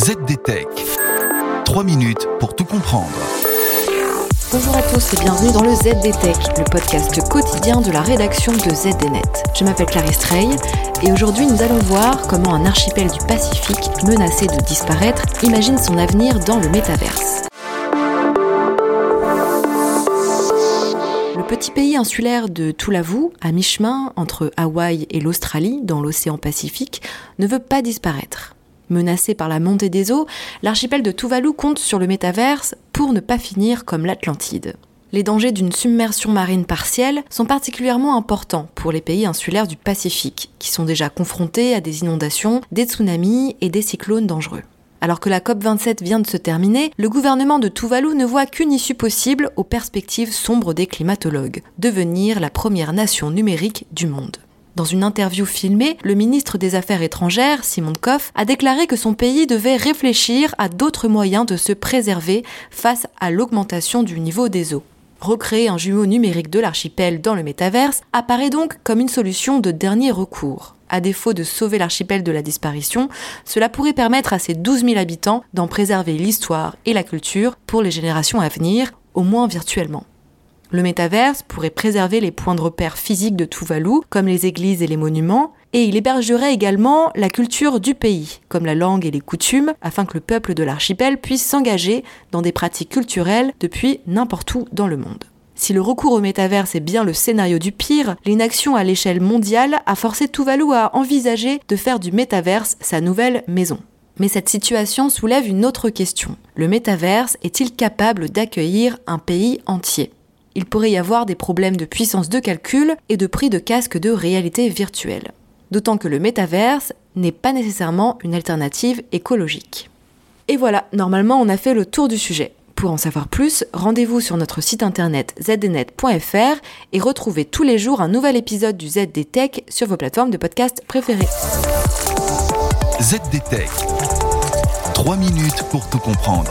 ZDTech. 3 minutes pour tout comprendre. Bonjour à tous et bienvenue dans le ZDTech, le podcast quotidien de la rédaction de ZDNet. Je m'appelle Clarisse Trey et aujourd'hui nous allons voir comment un archipel du Pacifique, menacé de disparaître, imagine son avenir dans le métaverse. Le petit pays insulaire de Tuvalu, à mi-chemin entre Hawaï et l'Australie, dans l'océan Pacifique, ne veut pas disparaître. Menacé par la montée des eaux, l'archipel de Tuvalu compte sur le métaverse pour ne pas finir comme l'Atlantide. Les dangers d'une submersion marine partielle sont particulièrement importants pour les pays insulaires du Pacifique, qui sont déjà confrontés à des inondations, des tsunamis et des cyclones dangereux. Alors que la COP27 vient de se terminer, le gouvernement de Tuvalu ne voit qu'une issue possible aux perspectives sombres des climatologues, devenir la première nation numérique du monde. Dans une interview filmée, le ministre des Affaires étrangères, Simon Koff, a déclaré que son pays devait réfléchir à d'autres moyens de se préserver face à l'augmentation du niveau des eaux. Recréer un jumeau numérique de l'archipel dans le métaverse apparaît donc comme une solution de dernier recours. À défaut de sauver l'archipel de la disparition, cela pourrait permettre à ses 12 000 habitants d'en préserver l'histoire et la culture pour les générations à venir, au moins virtuellement. Le métaverse pourrait préserver les points de repère physiques de Tuvalu, comme les églises et les monuments, et il hébergerait également la culture du pays, comme la langue et les coutumes, afin que le peuple de l'archipel puisse s'engager dans des pratiques culturelles depuis n'importe où dans le monde. Si le recours au métaverse est bien le scénario du pire, l'inaction à l'échelle mondiale a forcé Tuvalu à envisager de faire du métaverse sa nouvelle maison. Mais cette situation soulève une autre question. Le métaverse est-il capable d'accueillir un pays entier? Il pourrait y avoir des problèmes de puissance de calcul et de prix de casque de réalité virtuelle. D'autant que le métaverse n'est pas nécessairement une alternative écologique. Et voilà, normalement on a fait le tour du sujet. Pour en savoir plus, rendez-vous sur notre site internet zdnet.fr et retrouvez tous les jours un nouvel épisode du ZDTech sur vos plateformes de podcast préférées. ZDTech. 3 minutes pour tout comprendre.